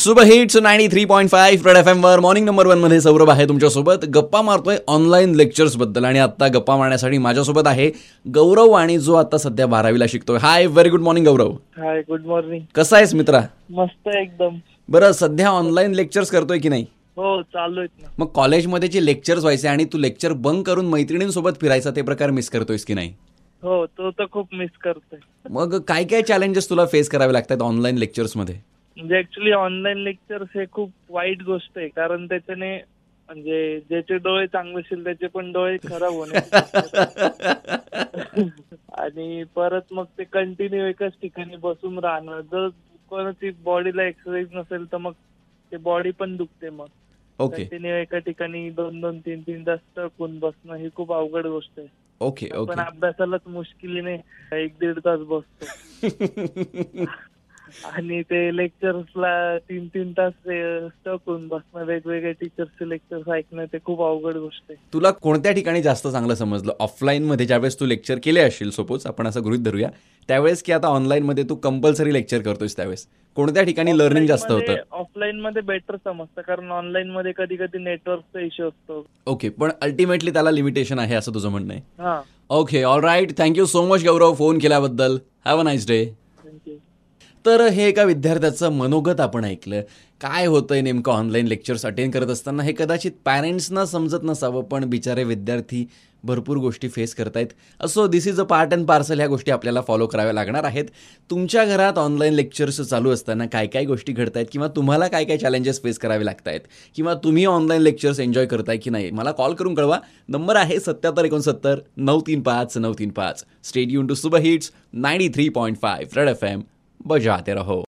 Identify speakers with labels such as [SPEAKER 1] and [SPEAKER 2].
[SPEAKER 1] Super hits ninety three point five red F M वर. Morning number वनमध्ये सौरभ आहे तुमच्यासोबत. गप्पा मारतोय ऑनलाईन लेक्चर्सबद्दल आणि आता गप्पा मारण्यासाठी माझ्यासोबत आहे गौरव आणि जो आता सध्या बारावीला शिकतोय. Hi very good morning Gaurav.
[SPEAKER 2] Hi good morning
[SPEAKER 1] कसा आहेस मित्रा?
[SPEAKER 2] मस्त एकदम.
[SPEAKER 1] बरं सध्या ऑनलाईन लेक्चर्स करतोय की नाही?
[SPEAKER 2] हो चालू
[SPEAKER 1] मग कॉलेजमध्ये जे लेक्चर्स व्हायचे आणि तू लेक्चर बंक करून मैत्रिणींसोबत फिरायचा ते प्रकार मिस करतोयस की नाही?
[SPEAKER 2] हो तो तर खूप मिस करतोय.
[SPEAKER 1] मग काय काय चॅलेंजेस तुला फेस करावे लागतात ऑनलाईन लेक्चर्समध्ये
[SPEAKER 2] म्हणजे ऍक्च्युली ऑनलाईन लेक्चर्स हे खूप वाईट गोष्ट आहे. कारण त्याच्याने म्हणजे ज्याचे डोळे चांगले असतील त्याचे पण डोळे खराब होणे आणि परत मग ते कंटिन्यू एकाच ठिकाणी बसून राहणं. जर कोणाची बॉडीला एक्सरसाइज नसेल तर मग ते बॉडी पण दुखते मग.
[SPEAKER 1] ओके
[SPEAKER 2] कंटिन्यू एका ठिकाणी दोन दोन तीन तीन तास टळकून बसणं ही खूप अवघड गोष्ट आहे.
[SPEAKER 1] ओके
[SPEAKER 2] पण अभ्यासालाच मुश्किलीने एक दीड तास बसतो. आणि ते लेक्चर्सला तीन तीन तास स्टक होऊन बसणं वेगवेगळे टीचर्सचे लेक्चर्स ऐकणं ते खूप अवघड गोष्ट आहे.
[SPEAKER 1] तुला कोणत्या ठिकाणी जास्त चांगलं समजलं? ऑफलाईन मध्ये ज्यावेळेस तू लेक्चर केले असशील सपोज आपण असं गृहित धरूया. त्यावेळेस की आता ऑनलाईन मध्ये तू कंपल्सरी लेक्चर करतोयस त्यावेळेस. कोणत्या ठिकाणी लर्निंग जास्त होतं?
[SPEAKER 2] ऑफलाईन मध्ये बेटर समजतं कारण ऑनलाईन मध्ये कधी कधी नेटवर्कचा इश्यू असतो.
[SPEAKER 1] ओके पण अल्टिमेटली त्याला लिमिटेशन आहे असं तुझं म्हणणं आहे. Okay all right thank you so much Gaurav phone केल्याबद्दल. हॅव अ नाईस डे तर हे एका विद्यार्थ्याचं मनोगत आपण ऐकलं. काय होतं आहे नेमकं ऑनलाईन लेक्चर्स अटेंड करत असताना? हे कदाचित पॅरेंट्सना समजत नसावं पण बिचारे विद्यार्थी भरपूर गोष्टी फेस करतायत. असो this is a part and parcel ह्या गोष्टी आपल्याला फॉलो कराव्या लागणार आहेत. तुमच्या घरात ऑनलाईन लेक्चर्स चालू असताना काय काय गोष्टी घडत आहेत किंवा तुम्हाला काय काय चॅलेंजेस फेस करावे लागत आहेत किंवा तुम्ही ऑनलाईन लेक्चर्स एन्जॉय करताय की नाही? मला कॉल करून कळवा. नंबर आहे सत्याहत्तर एकोणसत्तर नऊ तीन पाच नऊ तीन पाच. Stadium to super hits ninety three point five red F M बजाते रहो।